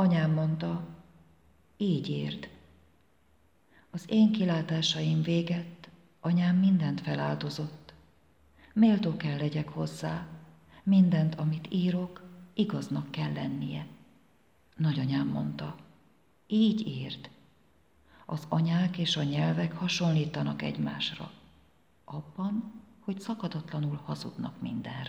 Anyám mondta, így írd. Az én kilátásaim véget, anyám mindent feláldozott. Méltó kell legyek hozzá, mindent, amit írok, igaznak kell lennie. Nagyanyám mondta, így írd. Az anyák és a nyelvek hasonlítanak egymásra, abban, hogy szakadatlanul hazudnak minden.